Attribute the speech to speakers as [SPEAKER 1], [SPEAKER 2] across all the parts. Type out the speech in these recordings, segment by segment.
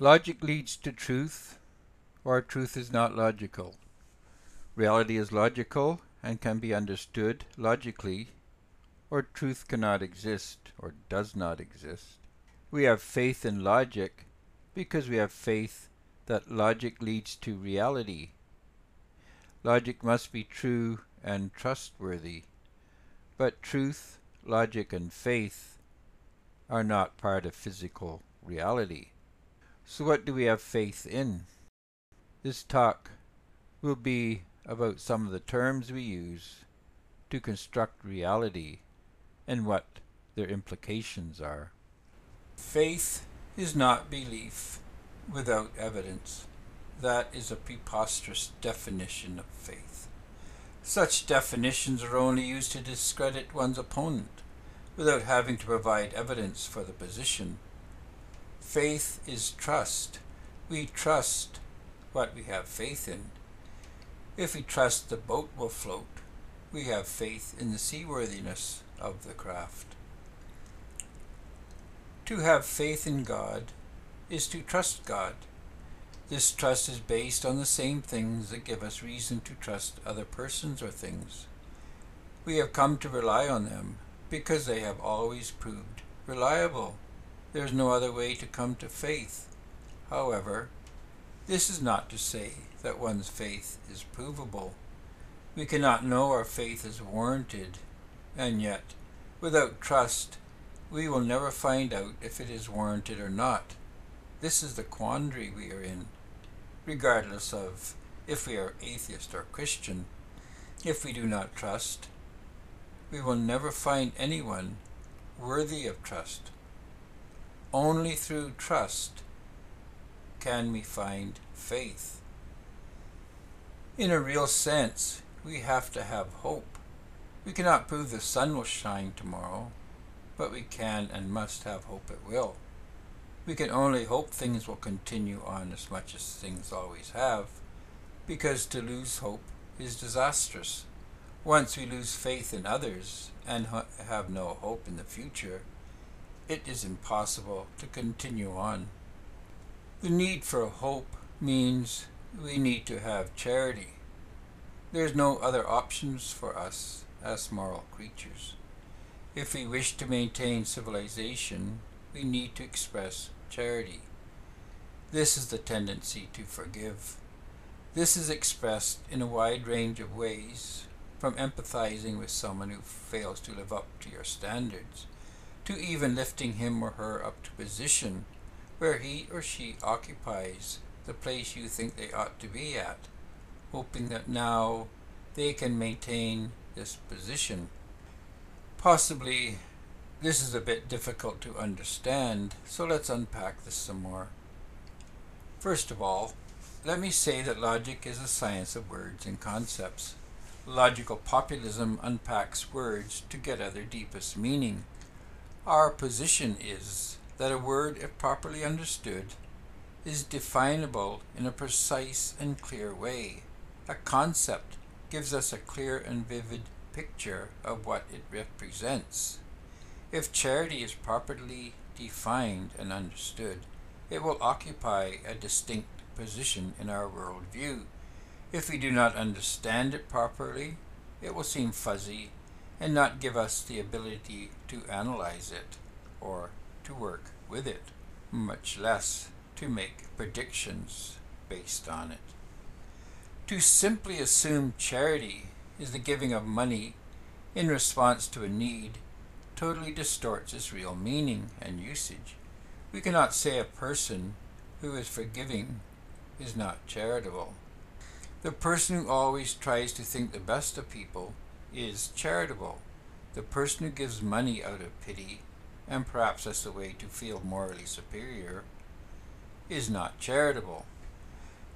[SPEAKER 1] Logic leads to truth, or truth is not logical. Reality is logical and can be understood logically, or truth cannot exist or does not exist. We have faith in logic because we have faith that logic leads to reality. Logic must be true and trustworthy, but truth, logic, and faith are not part of physical reality. So, what do we have faith in? This talk will be about some of the terms we use to construct reality and what their implications are. Faith is not belief without evidence. That is a preposterous definition of faith. Such definitions are only used to discredit one's opponent without having to provide evidence for the position. Faith is trust. We trust what we have faith in. If we trust the boat will float, we have faith in the seaworthiness of the craft. To have faith in God is to trust God. This trust is based on the same things that give us reason to trust other persons or things. We have come to rely on them because they have always proved reliable. There is no other way to come to faith. However, this is not to say that one's faith is provable. We cannot know our faith is warranted, and yet, without trust, we will never find out if it is warranted or not. This is the quandary we are in, regardless of if we are atheist or Christian. If we do not trust, we will never find anyone worthy of trust. Only through trust can we find faith. In a real sense, we have to have hope. We cannot prove the sun will shine tomorrow, but we can and must have hope it will. We can only hope things will continue on as much as things always have, because to lose hope is disastrous. Once we lose faith in others and have no hope in the future, it is impossible to continue on. The need for hope means we need to have charity. There's no other options for us as moral creatures. If we wish to maintain civilization, we need to express charity. This is the tendency to forgive. This is expressed in a wide range of ways, from empathizing with someone who fails to live up to your standards, to even lifting him or her up to position where he or she occupies the place you think they ought to be at, hoping that now they can maintain this position. Possibly this is a bit difficult to understand, so let's unpack this some more. First of all, let me say that logic is a science of words and concepts. Logical populism unpacks words to get at their deepest meaning. Our position is that a word, if properly understood, is definable in a precise and clear way. A concept gives us a clear and vivid picture of what it represents. If charity is properly defined and understood, it will occupy a distinct position in our worldview. If we do not understand it properly, it will seem fuzzy and not give us the ability to analyze it or to work with it, much less to make predictions based on it. To simply assume charity is the giving of money in response to a need totally distorts its real meaning and usage. We cannot say a person who is forgiving is not charitable. The person who always tries to think the best of people is charitable. The person who gives money out of pity and perhaps as a way to feel morally superior, is not charitable.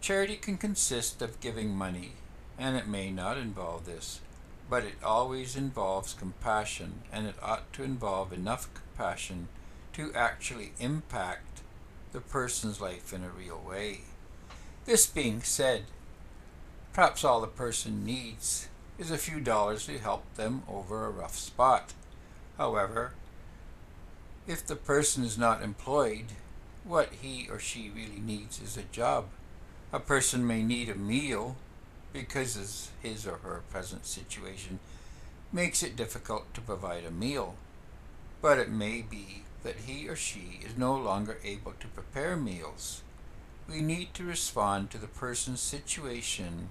[SPEAKER 1] Charity can consist of giving money, and it may not involve this, but it always involves compassion, and it ought to involve enough compassion to actually impact the person's life in a real way. This being said, perhaps all the person needs is a few dollars to help them over a rough spot. However, if the person is not employed, what he or she really needs is a job. A person may need a meal because his or her present situation makes it difficult to provide a meal. But it may be that he or she is no longer able to prepare meals. We need to respond to the person's situation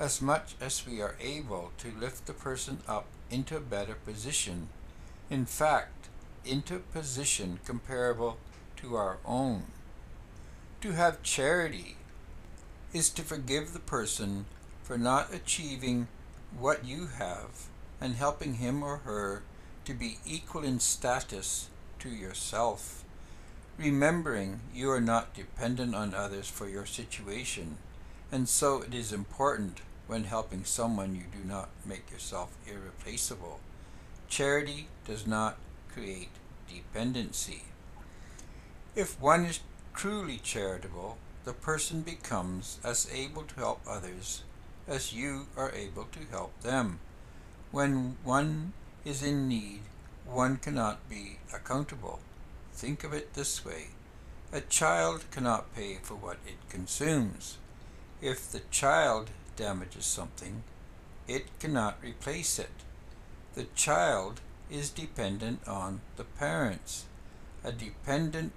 [SPEAKER 1] as much as we are able to lift the person up into a better position. In fact, into a position comparable to our own. To have charity is to forgive the person for not achieving what you have and helping him or her to be equal in status to yourself, remembering you are not dependent on others for your situation, and so it is important when helping someone you do not make yourself irreplaceable. Charity does not create dependency. If one is truly charitable, the person becomes as able to help others as you are able to help them. When one is in need, one cannot be accountable. Think of it this way. A child cannot pay for what it consumes. If the child damages something, it cannot replace it. The child is dependent on the parents. A dependent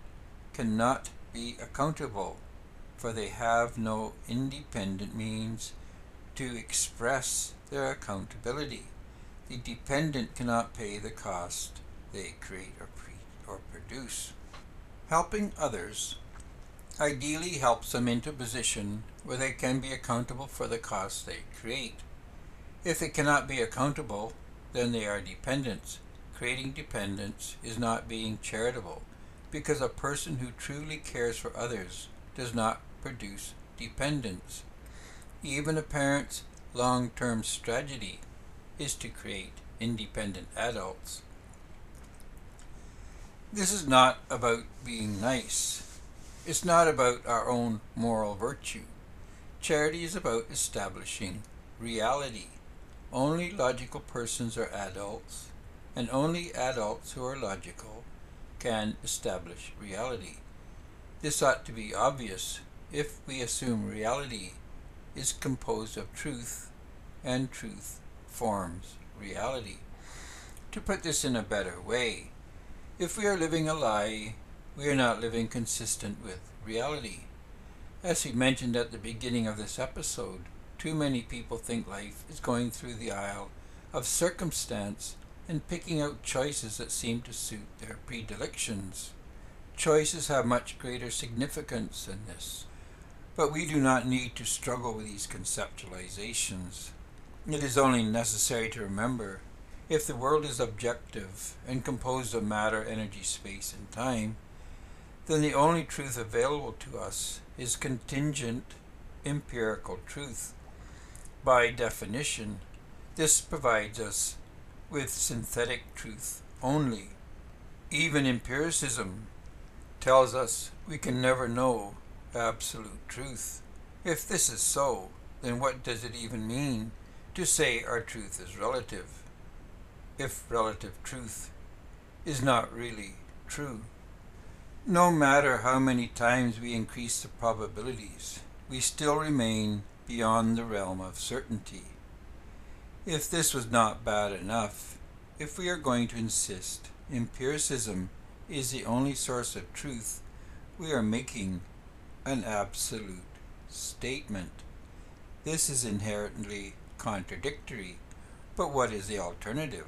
[SPEAKER 1] cannot be accountable, for they have no independent means to express their accountability. The dependent cannot pay the cost they create or, pre- or produce. Helping others ideally helps them into a position where they can be accountable for the costs they create. If they cannot be accountable, then they are dependents. Creating dependence is not being charitable, because a person who truly cares for others does not produce dependence. Even a parent's long term strategy is to create independent adults. This is not about being nice. It's not about our own moral virtue. Charity is about establishing reality. Only logical persons are adults, and only adults who are logical can establish reality. This ought to be obvious if we assume reality is composed of truth and truth forms reality. To put this in a better way, if we are living a lie, we are not living consistent with reality. As he mentioned at the beginning of this episode, too many people think life is going through the aisle of circumstance and picking out choices that seem to suit their predilections. Choices have much greater significance than this. But we do not need to struggle with these conceptualizations. It is only necessary to remember if the world is objective and composed of matter, energy, space, and time, then the only truth available to us is contingent empirical truth. By definition, this provides us with synthetic truth only. Even empiricism tells us we can never know absolute truth. If this is so, then what does it even mean to say our truth is relative? If relative truth is not really true. No matter how many times we increase the probabilities, we still remain beyond the realm of certainty. If this was not bad enough, if we are going to insist empiricism is the only source of truth, we are making an absolute statement. This is inherently contradictory, but what is the alternative?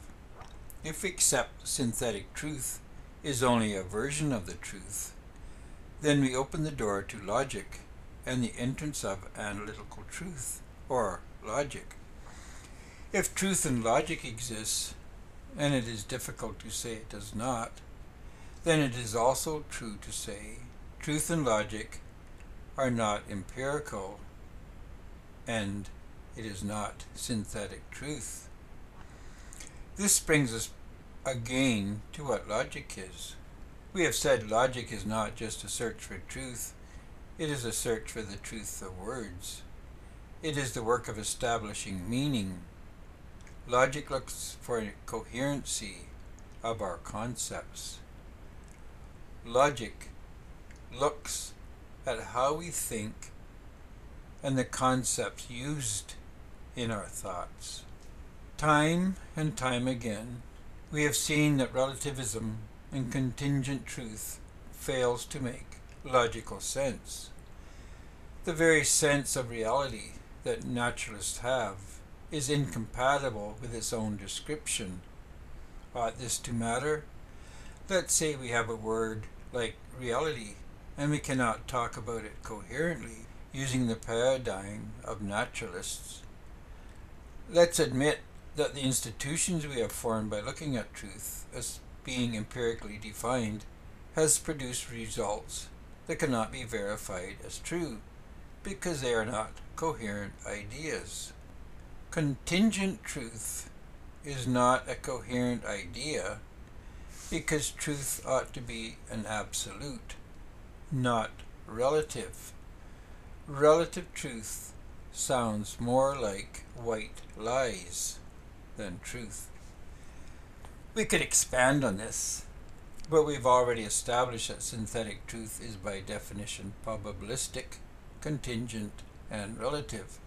[SPEAKER 1] If we accept synthetic truth is only a version of the truth, then we open the door to logic and the entrance of analytical truth, or logic. If truth and logic exists, and it is difficult to say it does not, then it is also true to say truth and logic are not empirical and it is not synthetic truth. This brings us again to what logic is. We have said logic is not just a search for truth, it is a search for the truth of words. It is the work of establishing meaning. Logic looks for coherency of our concepts. Logic looks at how we think and the concepts used in our thoughts. Time and time again, we have seen that relativism and contingent truth fails to make logical sense. The very sense of reality that naturalists have is incompatible with its own description. Ought this to matter? Let's say we have a word like reality and we cannot talk about it coherently using the paradigm of naturalists. Let's admit that the institutions we have formed by looking at truth as being empirically defined has produced results that cannot be verified as true because they are not coherent ideas. Contingent truth is not a coherent idea because truth ought to be an absolute, not relative. Relative truth sounds more like white lies than truth. We could expand on this, but we've already established that synthetic truth is by definition probabilistic, contingent, and relative.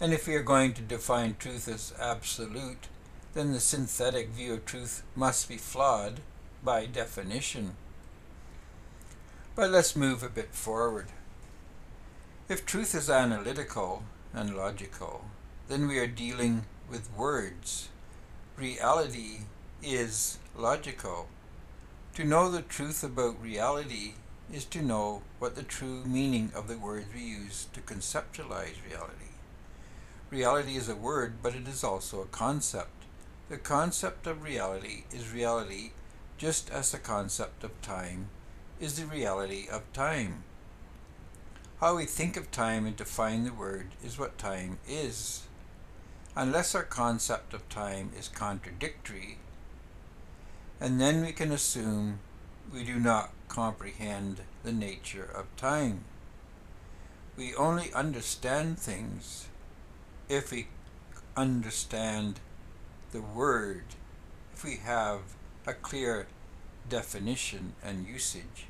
[SPEAKER 1] And if we are going to define truth as absolute, then the synthetic view of truth must be flawed by definition. But let's move a bit forward. If truth is analytical and logical, then we are dealing with words. Reality is logical. To know the truth about reality is to know what the true meaning of the words we use to conceptualize reality. Reality is a word, but it is also a concept. The concept of reality is reality just as the concept of time is the reality of time. How we think of time and define the word is what time is. Unless our concept of time is contradictory, and then we can assume we do not comprehend the nature of time. We only understand things if we understand the word, if we have a clear definition and usage.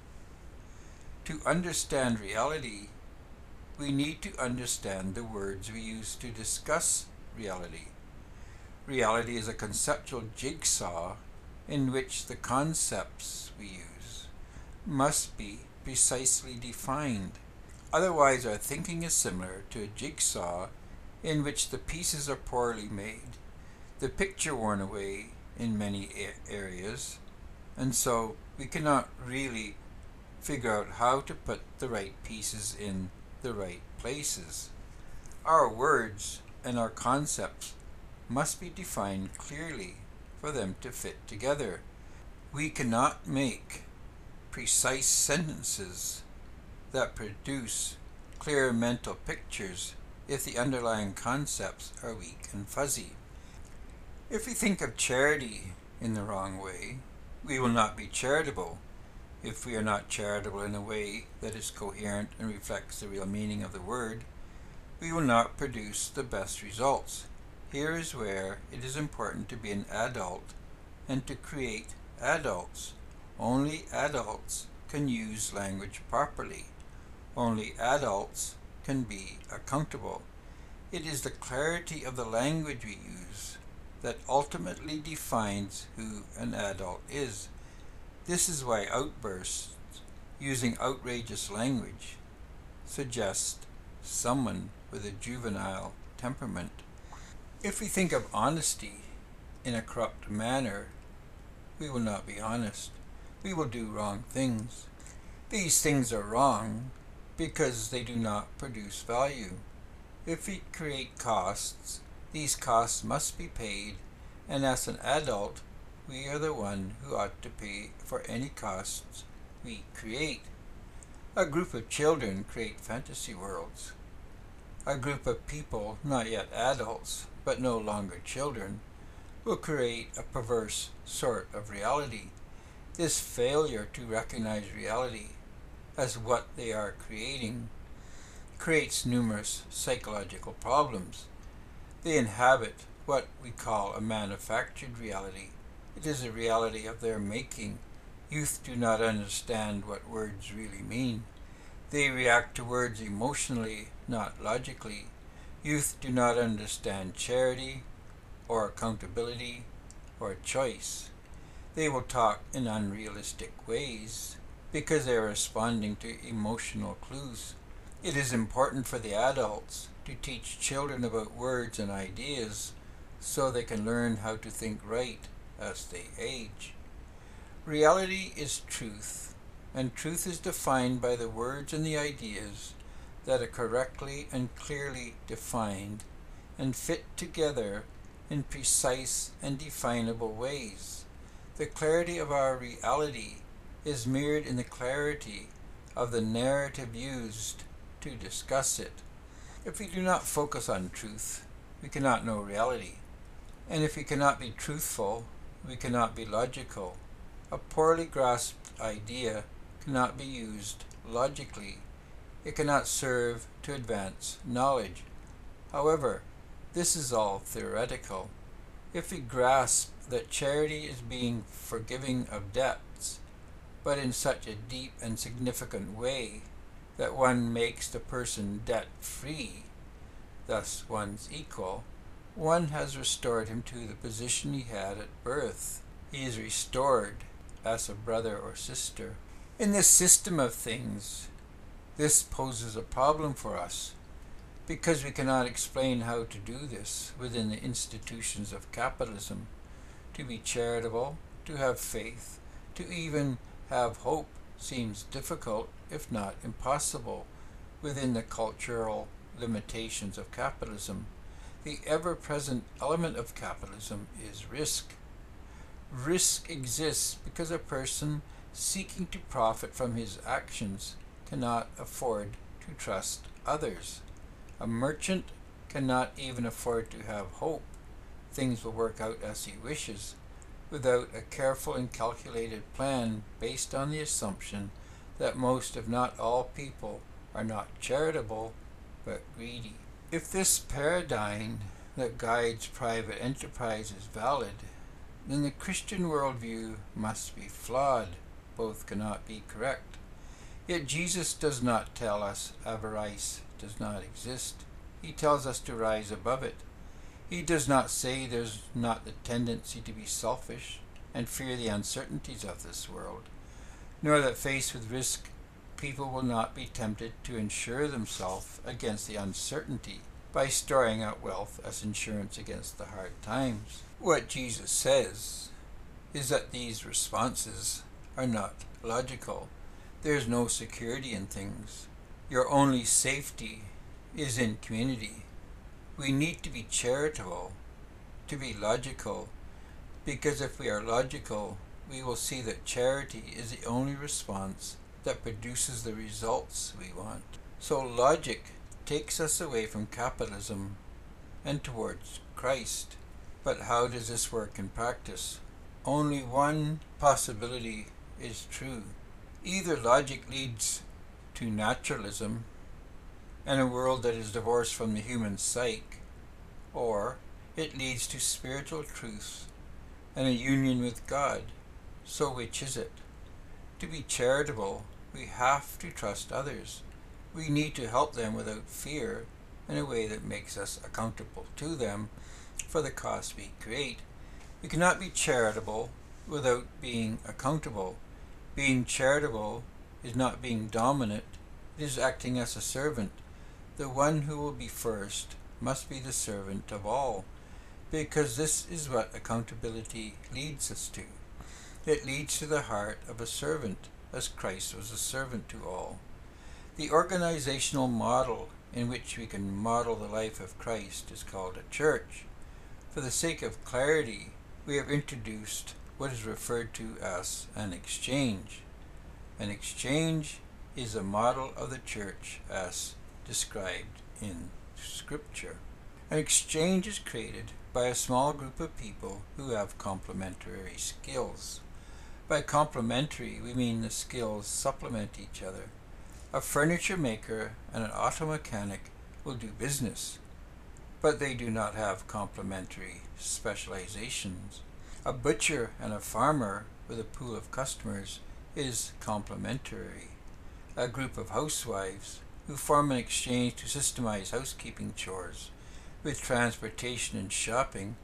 [SPEAKER 1] To understand reality, we need to understand the words we use to discuss reality. Reality is a conceptual jigsaw in which the concepts we use must be precisely defined. Otherwise, our thinking is similar to a jigsaw in which the pieces are poorly made, the picture worn away in many areas, and so we cannot really figure out how to put the right pieces in the right places. Our words and our concepts must be defined clearly for them to fit together. We cannot make precise sentences that produce clear mental pictures if the underlying concepts are weak and fuzzy. If we think of charity in the wrong way, we will not be charitable. If we are not charitable in a way that is coherent and reflects the real meaning of the word, we will not produce the best results. Here is where it is important to be an adult and to create adults. Only adults can use language properly. Only adults can be accountable. It is the clarity of the language we use that ultimately defines who an adult is. This is why outbursts using outrageous language suggest someone with a juvenile temperament. If we think of honesty in a corrupt manner, we will not be honest. We will do wrong things. These things are wrong because they do not produce value. If we create costs, these costs must be paid, and as an adult, we are the one who ought to pay for any costs we create. A group of children create fantasy worlds. A group of people, not yet adults, but no longer children, will create a perverse sort of reality. This failure to recognize reality as what they are creating creates numerous psychological problems. They inhabit what we call a manufactured reality. It is a reality of their making. Youth do not understand what words really mean. They react to words emotionally, not logically. Youth do not understand charity, or accountability, or choice. They will talk in unrealistic ways because they are responding to emotional clues. It is important for the adults to teach children about words and ideas so they can learn how to think right as they age. Reality is truth, and truth is defined by the words and the ideas that are correctly and clearly defined and fit together in precise and definable ways. The clarity of our reality is mirrored in the clarity of the narrative used to discuss it. If we do not focus on truth, we cannot know reality. And if we cannot be truthful, we cannot be logical. A poorly grasped idea cannot be used logically. It cannot serve to advance knowledge. However, this is all theoretical. If we grasp that charity is being forgiving of debts, but in such a deep and significant way that one makes the person debt free, thus one's equal, one has restored him to the position he had at birth. He is restored as a brother or sister. In this system of things, this poses a problem for us because we cannot explain how to do this within the institutions of capitalism. To be charitable, to have faith, to even have hope seems difficult, if not impossible, within the cultural limitations of capitalism. The ever present element of capitalism is risk. Risk exists because a person seeking to profit from his actions cannot afford to trust others. A merchant cannot even afford to have hope things will work out as he wishes without a careful and calculated plan based on the assumption that most, if not all, people are not charitable but greedy. If this paradigm that guides private enterprise is valid, then the Christian worldview must be flawed. Both cannot be correct. Yet Jesus does not tell us avarice does not exist. He tells us to rise above it. He does not say there's not the tendency to be selfish and fear the uncertainties of this world, nor that faced with risk, people will not be tempted to insure themselves against the uncertainty by storing up wealth as insurance against the hard times. What Jesus says is that these responses are not logical. There is no security in things. Your only safety is in community. We need to be charitable, to be logical, because if we are logical, we will see that charity is the only response that produces the results we want. So logic takes us away from capitalism and towards Christ. But how does this work in practice? Only one possibility is true. Either logic leads to naturalism and a world that is divorced from the human psyche, or it leads to spiritual truth and a union with God. So which is it? To be charitable, we have to trust others. We need to help them without fear in a way that makes us accountable to them for the cost we create. We cannot be charitable without being accountable. Being charitable is not being dominant, it is acting as a servant the one who will be first must be the servant of all, because this is what accountability leads us to. It leads to the heart of a servant, as Christ was a servant to all. The organizational model in which we can model the life of Christ is called a church. For the sake of clarity, we have introduced what is referred to as an exchange. An exchange is a model of the church as described in Scripture. An exchange is created by a small group of people who have complementary skills. By complementary, we mean the skills supplement each other. A furniture maker and an auto mechanic will do business, but they do not have complementary specializations. A butcher and a farmer with a pool of customers is complementary. a group of housewives who form an exchange to systemize housekeeping chores with transportation and shopping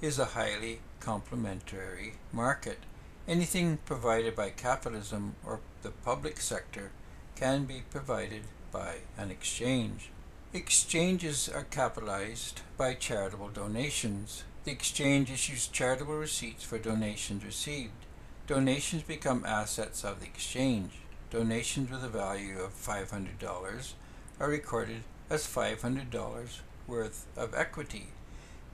[SPEAKER 1] is a highly complementary market. Anything provided by capitalism or the public sector can be provided by an exchange. Exchanges are capitalized by charitable donations. The exchange issues charitable receipts for donations received. Donations become assets of the exchange. Donations with a value of $500 are recorded as $500 worth of equity.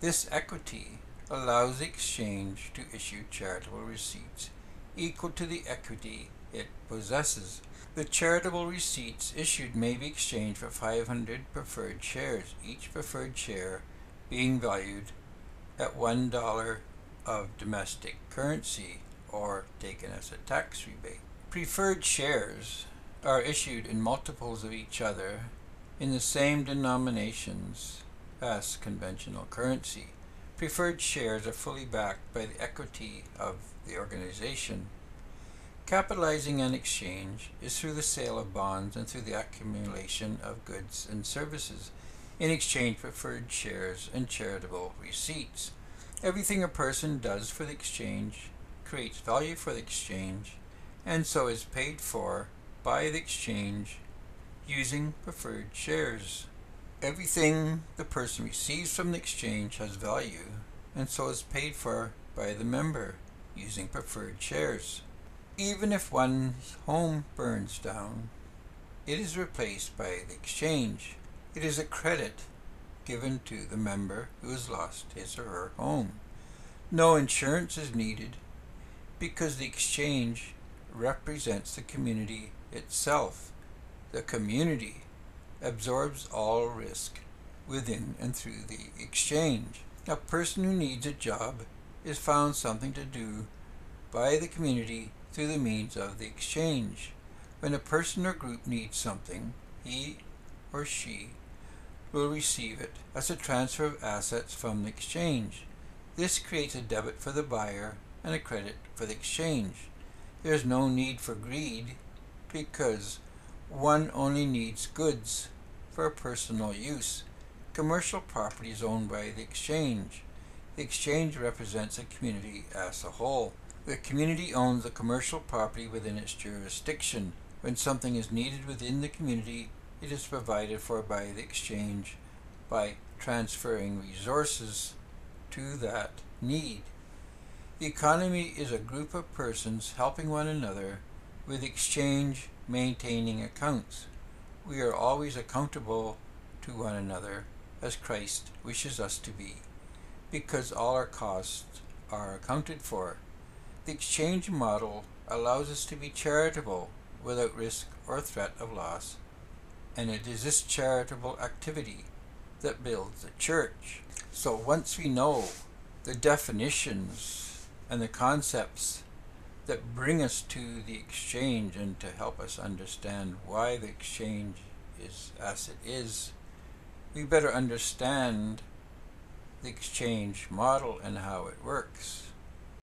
[SPEAKER 1] This equity allows the exchange to issue charitable receipts equal to the equity it possesses. The charitable receipts issued may be exchanged for 500 preferred shares, each preferred share being valued at $1 of domestic currency or taken as a tax rebate. Preferred shares are issued in multiples of each other in the same denominations as conventional currency. Preferred shares are fully backed by the equity of the organization. Capitalizing an exchange is through the sale of bonds and through the accumulation of goods and services in exchange for preferred shares and charitable receipts. Everything a person does for the exchange creates value for the exchange and so is paid for by the exchange using preferred shares. Everything the person receives from the exchange has value and so is paid for by the member using preferred shares. Even if one's home burns down, it is replaced by the exchange. It is a credit given to the member who has lost his or her home. No insurance is needed because the exchange represents the community itself. The community absorbs all risk within and through the exchange. A person who needs a job is found something to do by the community through the means of the exchange. When a person or group needs something, he or she will receive it as a transfer of assets from the exchange. This creates a debit for the buyer and a credit for the exchange. There is no need for greed because one only needs goods for personal use. Commercial property is owned by the exchange. The exchange represents a community as a whole. The community owns the commercial property within its jurisdiction. When something is needed within the community, it is provided for by the exchange by transferring resources to that need. The economy is a group of persons helping one another with exchange maintaining accounts. We are always accountable to one another as Christ wishes us to be, because all our costs are accounted for. The exchange model allows us to be charitable without risk or threat of loss, and it is this charitable activity that builds the church. So once we know the definitions and the concepts that bring us to the exchange and to help us understand why the exchange is as it is, we better understand the exchange model and how it works.